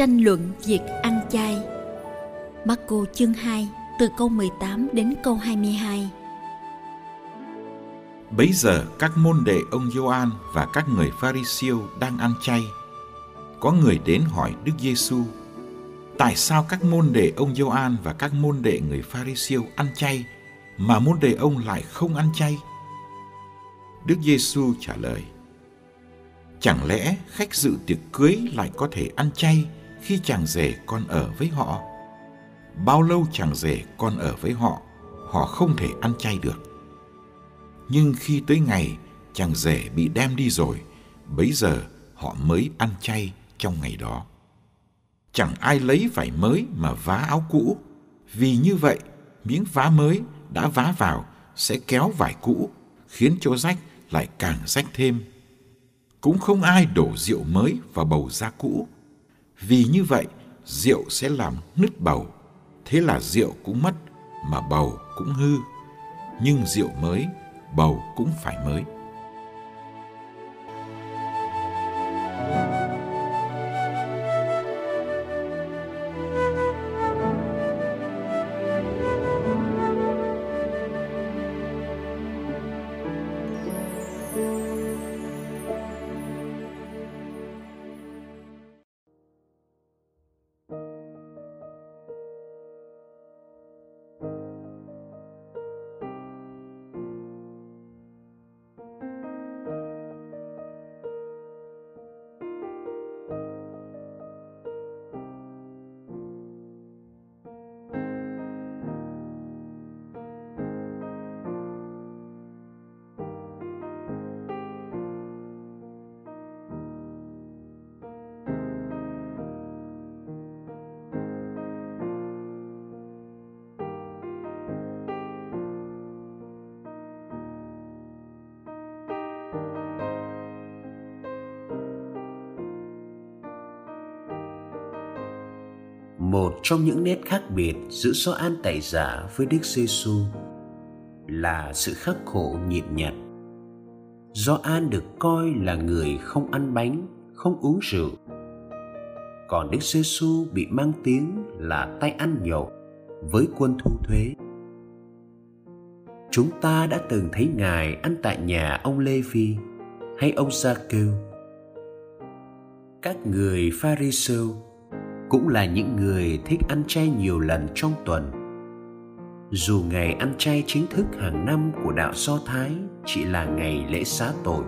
Tranh luận việc ăn chay. Marco chương 2 từ câu 18 đến câu 22. Bấy giờ các môn đệ ông Gioan và các người Pharisêu đang ăn chay. Có người đến hỏi Đức Giêsu: Tại sao các môn đệ ông Gioan và các môn đệ người Pharisêu ăn chay mà môn đệ ông lại không ăn chay? Đức Giêsu trả lời: Chẳng lẽ khách dự tiệc cưới lại có thể ăn chay khi chàng rể con ở với họ. Bao lâu chàng rể con ở với họ họ không thể ăn chay được. Nhưng khi tới ngày chàng rể bị đem đi rồi, bấy giờ họ mới ăn chay trong ngày đó. Chẳng ai lấy vải mới mà vá áo cũ. Vì như vậy, miếng vá mới đã vá vào sẽ kéo vải cũ, khiến chỗ rách lại càng rách thêm. Cũng không ai đổ rượu mới vào bầu da cũ vì như vậy, rượu sẽ làm nứt bầu. Thế là rượu cũng mất, mà bầu cũng hư. Nhưng rượu mới, bầu cũng phải mới. Một trong những nét khác biệt giữa Gioan Tẩy Giả với Đức giê -xu là sự khắc khổ nhịn nhặt. Gioan được coi là người không ăn bánh, không uống rượu. Còn Đức giê -xu bị mang tiếng là tay ăn nhậu với quân thu thuế. Chúng ta đã từng thấy Ngài ăn tại nhà ông Lê Phi hay ông Gia Kêu. Các người Pharisêu cũng là những người thích ăn chay nhiều lần trong tuần. Dù ngày ăn chay chính thức hàng năm của đạo do thái chỉ là ngày lễ xá tội.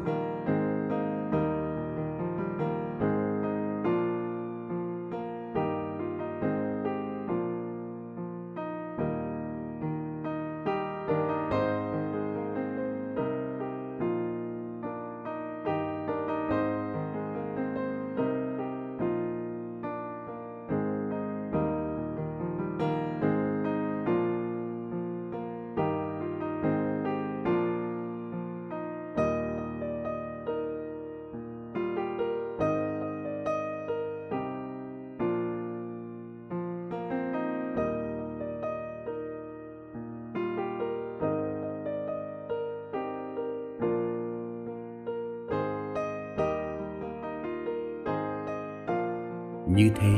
Như thế,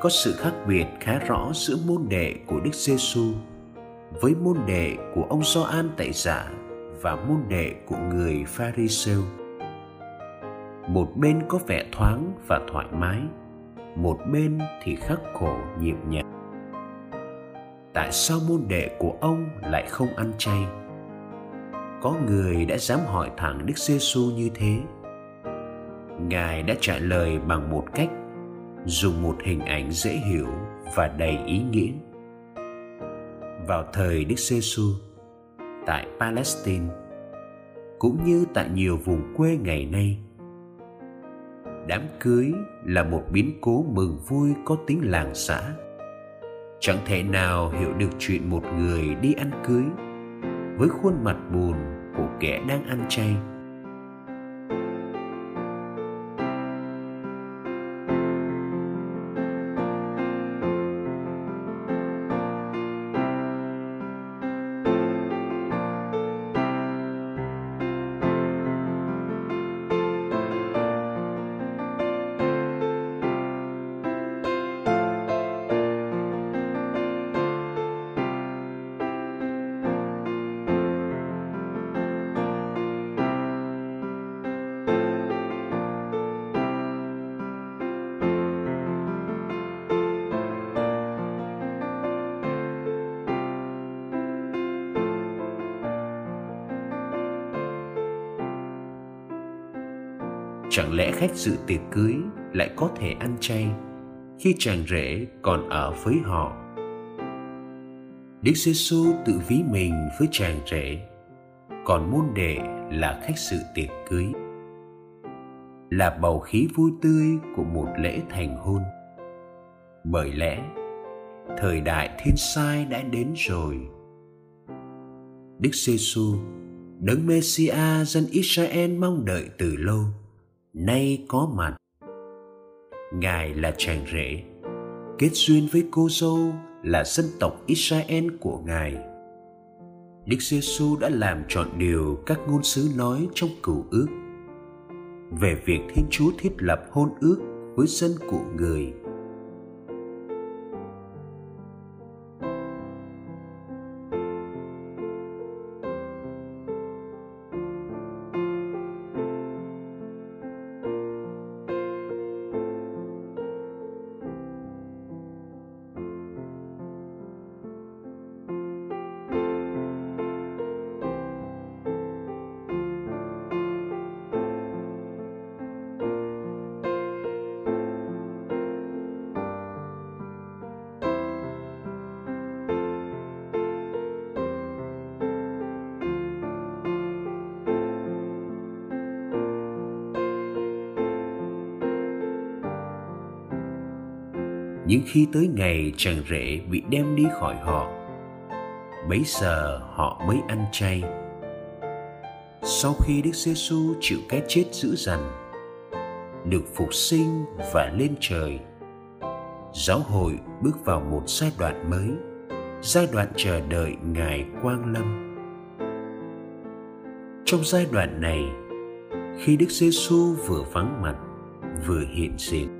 có sự khác biệt khá rõ giữa môn đệ của Đức giê xu với môn đệ của ông Gioan tại Giả và môn đệ của người Pharisêu. Một bên có vẻ thoáng và thoải mái, một bên thì khắc khổ nhịp nhàng. Tại sao môn đệ của ông lại không ăn chay? Có người đã dám hỏi thẳng Đức giê xu như thế. Ngài đã trả lời bằng một cách dùng một hình ảnh dễ hiểu và đầy ý nghĩa. Vào thời Đức giê -xu, tại Palestine cũng như tại nhiều vùng quê ngày nay, đám cưới là một biến cố mừng vui có tính làng xã. Chẳng thể nào hiểu được chuyện một người đi ăn cưới với khuôn mặt buồn của kẻ đang ăn chay chẳng lẽ khách dự tiệc cưới lại có thể ăn chay khi chàng rể còn ở với họ? Đức giê xu tự ví mình với chàng rể, còn môn đệ là khách dự tiệc cưới. Là bầu khí vui tươi của một lễ thành hôn. Bởi lẽ, thời đại thiên sai đã đến rồi. Đức giê xu, đấng Messia dân Israel mong đợi từ lâu nay có mặt. Ngài là chàng rể. Kết duyên với cô dâu là dân tộc Israel của ngài. Đức giê xu đã làm trọn điều các ngôn sứ nói trong cựu ước. Về việc Thiên Chúa thiết lập hôn ước với dân của người nhưng khi tới ngày chàng rể bị đem đi khỏi họ, bấy giờ họ mới ăn chay. Sau khi đức giê xu chịu cái chết dữ dằn, được phục sinh và lên trời, giáo hội bước vào một giai đoạn mới, giai đoạn chờ đợi ngài quang lâm. Trong giai đoạn này, khi đức giê xu vừa vắng mặt, vừa hiện diện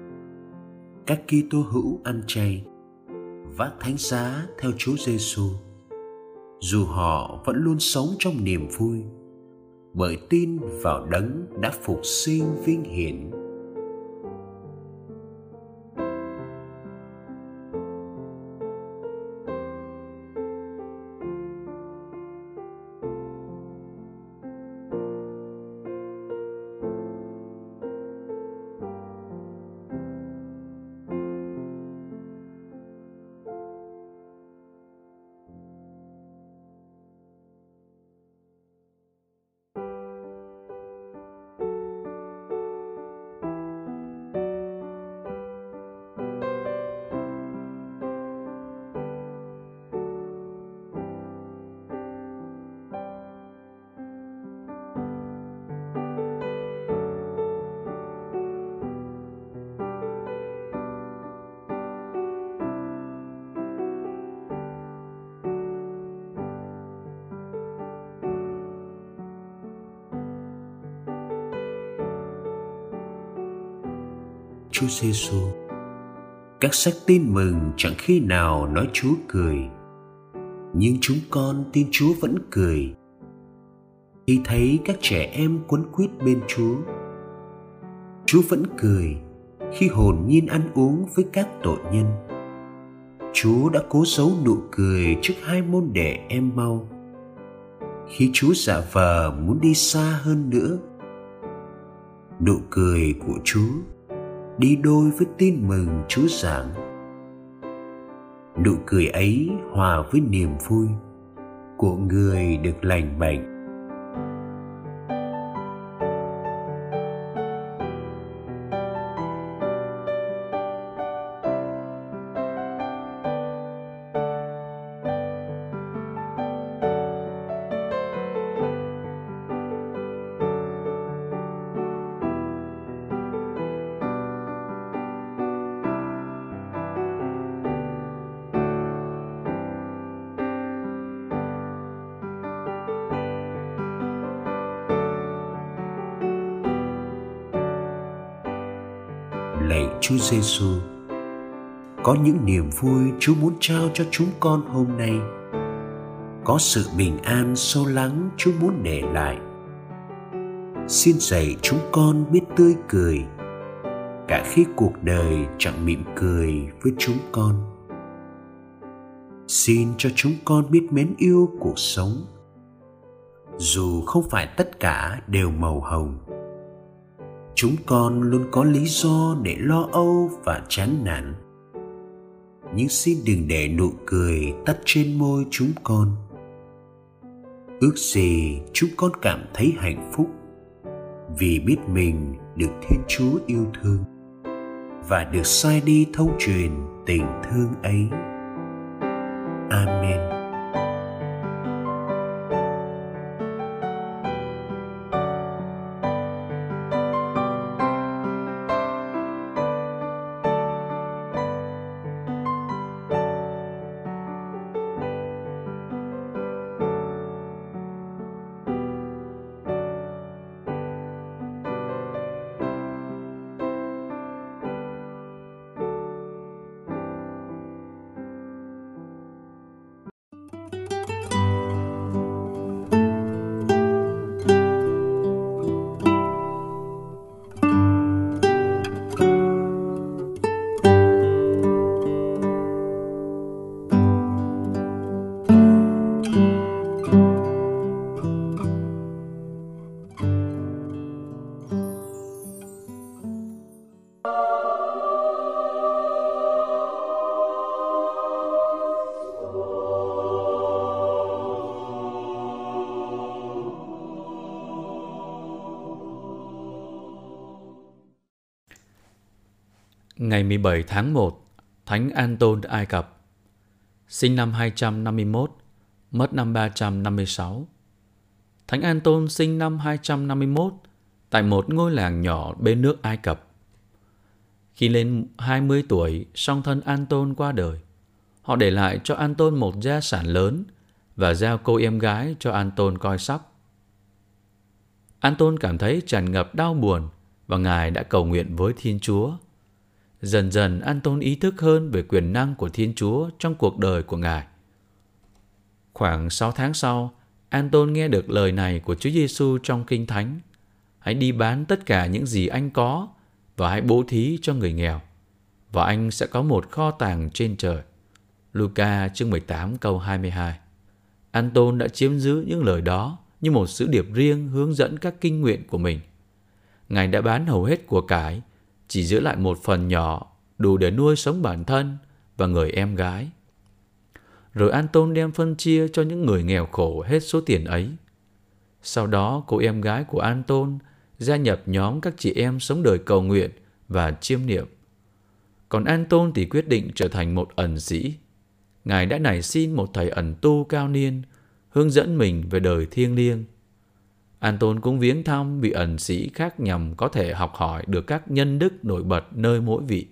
các Kitô hữu ăn chay, vác thánh giá theo Chúa Giêsu dù họ vẫn luôn sống trong niềm vui, bởi tin vào đấng đã phục sinh vinh hiển. Chúa Giêsu các sách tin mừng chẳng khi nào nói chúa cười, nhưng chúng con tin chúa vẫn cười. Khi thấy các trẻ em quấn quýt bên chúa chúa vẫn cười khi hồn nhiên ăn uống với các tội nhân. Chúa đã cố giấu nụ cười trước hai môn đệ em mau. Khi chúa giả vờ muốn đi xa hơn nữa, nụ cười của chúa đi đôi với tin mừng chúa giảng. Nụ cười ấy hòa với niềm vui của người được lành bệnh Giêsu. Có những niềm vui Chúa muốn trao cho chúng con hôm nay. Có sự bình an sâu lắng Chúa muốn để lại. Xin dạy chúng con biết tươi cười, cả khi cuộc đời chẳng mỉm cười với chúng con. Xin cho chúng con biết mến yêu cuộc sống, dù không phải tất cả đều màu hồng chúng con luôn có lý do để lo âu và chán nản. Nhưng xin đừng để nụ cười tắt trên môi chúng con. Ước gì chúng con cảm thấy hạnh phúc vì biết mình được thiên chúa yêu thương và được sai đi thông truyền tình thương ấy. Amen. 17 tháng 1, Thánh Anton Ai Cập Sinh năm 251, mất năm 356 Thánh Anton sinh năm 251 tại một ngôi làng nhỏ bên nước Ai Cập. Khi lên 20 tuổi, song thân Anton qua đời. Họ để lại cho Anton một gia sản lớn và giao cô em gái cho Anton coi sóc. Anton cảm thấy tràn ngập đau buồn và Ngài đã cầu nguyện với Thiên Chúa – Dần dần Anton ý thức hơn về quyền năng của Thiên Chúa trong cuộc đời của Ngài. Khoảng 6 tháng sau, Anton nghe được lời này của Chúa Giêsu trong Kinh Thánh. Hãy đi bán tất cả những gì anh có và hãy bố thí cho người nghèo. Và anh sẽ có một kho tàng trên trời. Luca chương 18 câu 22 Anton đã chiếm giữ những lời đó như một sứ điệp riêng hướng dẫn các kinh nguyện của mình. Ngài đã bán hầu hết của cải chỉ giữ lại một phần nhỏ đủ để nuôi sống bản thân và người em gái. Rồi Anton đem phân chia cho những người nghèo khổ hết số tiền ấy. Sau đó, cô em gái của Anton gia nhập nhóm các chị em sống đời cầu nguyện và chiêm niệm. Còn Anton thì quyết định trở thành một ẩn sĩ. Ngài đã nảy xin một thầy ẩn tu cao niên, hướng dẫn mình về đời thiêng liêng Anton cũng viếng thăm vị ẩn sĩ khác nhằm có thể học hỏi được các nhân đức nổi bật nơi mỗi vị.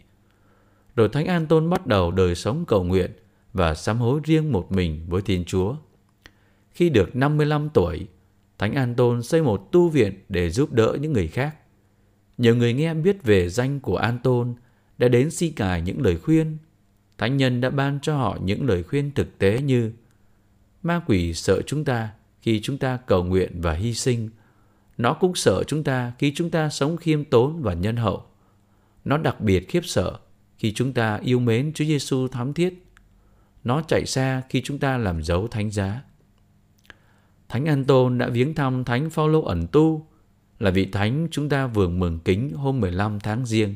Rồi Thánh Anton bắt đầu đời sống cầu nguyện và sám hối riêng một mình với Thiên Chúa. Khi được 55 tuổi, Thánh Anton xây một tu viện để giúp đỡ những người khác. Nhiều người nghe biết về danh của Anton đã đến xin cài những lời khuyên. Thánh nhân đã ban cho họ những lời khuyên thực tế như Ma quỷ sợ chúng ta khi chúng ta cầu nguyện và hy sinh. Nó cũng sợ chúng ta khi chúng ta sống khiêm tốn và nhân hậu. Nó đặc biệt khiếp sợ khi chúng ta yêu mến Chúa Giêsu thắm thiết. Nó chạy xa khi chúng ta làm dấu thánh giá. Thánh An Tôn đã viếng thăm Thánh Phaolô ẩn tu, là vị thánh chúng ta vừa mừng kính hôm 15 tháng riêng.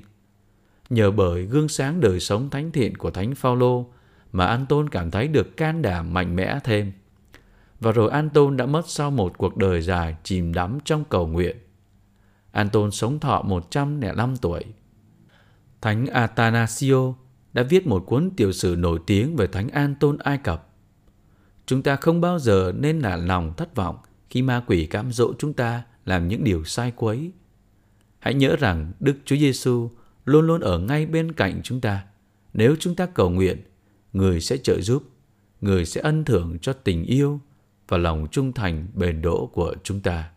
Nhờ bởi gương sáng đời sống thánh thiện của Thánh Phaolô mà An Tôn cảm thấy được can đảm mạnh mẽ thêm. Và rồi Anton đã mất sau một cuộc đời dài chìm đắm trong cầu nguyện. Anton sống thọ 105 tuổi. Thánh atanasio đã viết một cuốn tiểu sử nổi tiếng về Thánh Anton Ai Cập. Chúng ta không bao giờ nên là lòng thất vọng khi ma quỷ cám dỗ chúng ta làm những điều sai quấy. Hãy nhớ rằng Đức Chúa Giêsu luôn luôn ở ngay bên cạnh chúng ta. Nếu chúng ta cầu nguyện, người sẽ trợ giúp, người sẽ ân thưởng cho tình yêu và lòng trung thành bền đỗ của chúng ta.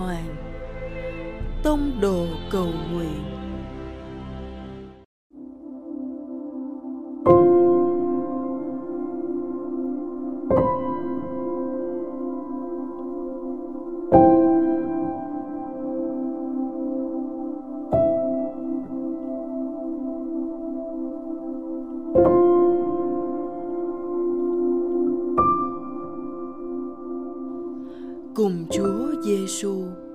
Giáo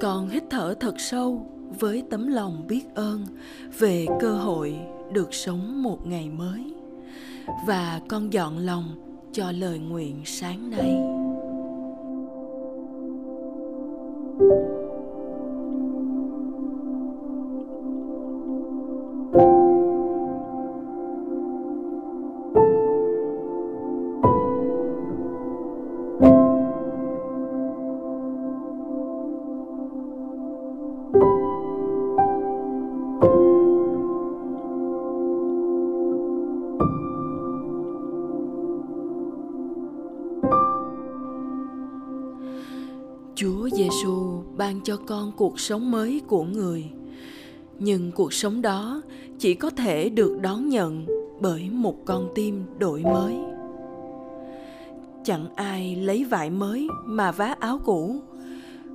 Con hít thở thật sâu với tấm lòng biết ơn về cơ hội được sống một ngày mới và con dọn lòng cho lời nguyện sáng nay. Ban cho con cuộc sống mới của người. Nhưng cuộc sống đó chỉ có thể được đón nhận bởi một con tim đổi mới. Chẳng ai lấy vải mới mà vá áo cũ,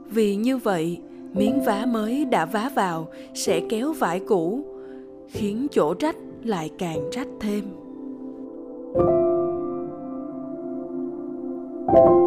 vì như vậy miếng vá mới đã vá vào sẽ kéo vải cũ, khiến chỗ rách lại càng rách thêm. con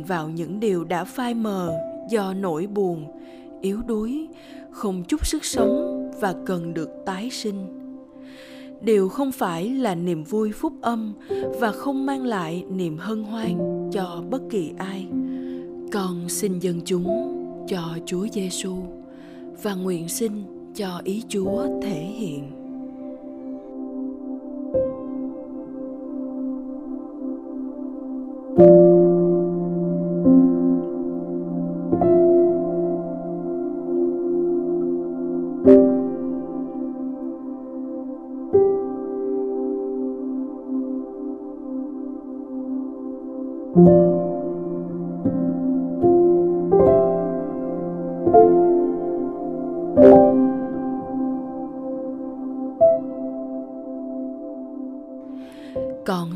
nhìn vào những điều đã phai mờ do nỗi buồn, yếu đuối, không chút sức sống và cần được tái sinh đều không phải là niềm vui phúc âm và không mang lại niềm hân hoan cho bất kỳ ai con xin dân chúng cho Chúa Giêsu và nguyện xin cho ý Chúa thể hiện. Con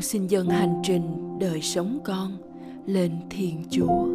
xin dâng hành trình đời sống con lên thiên chúa.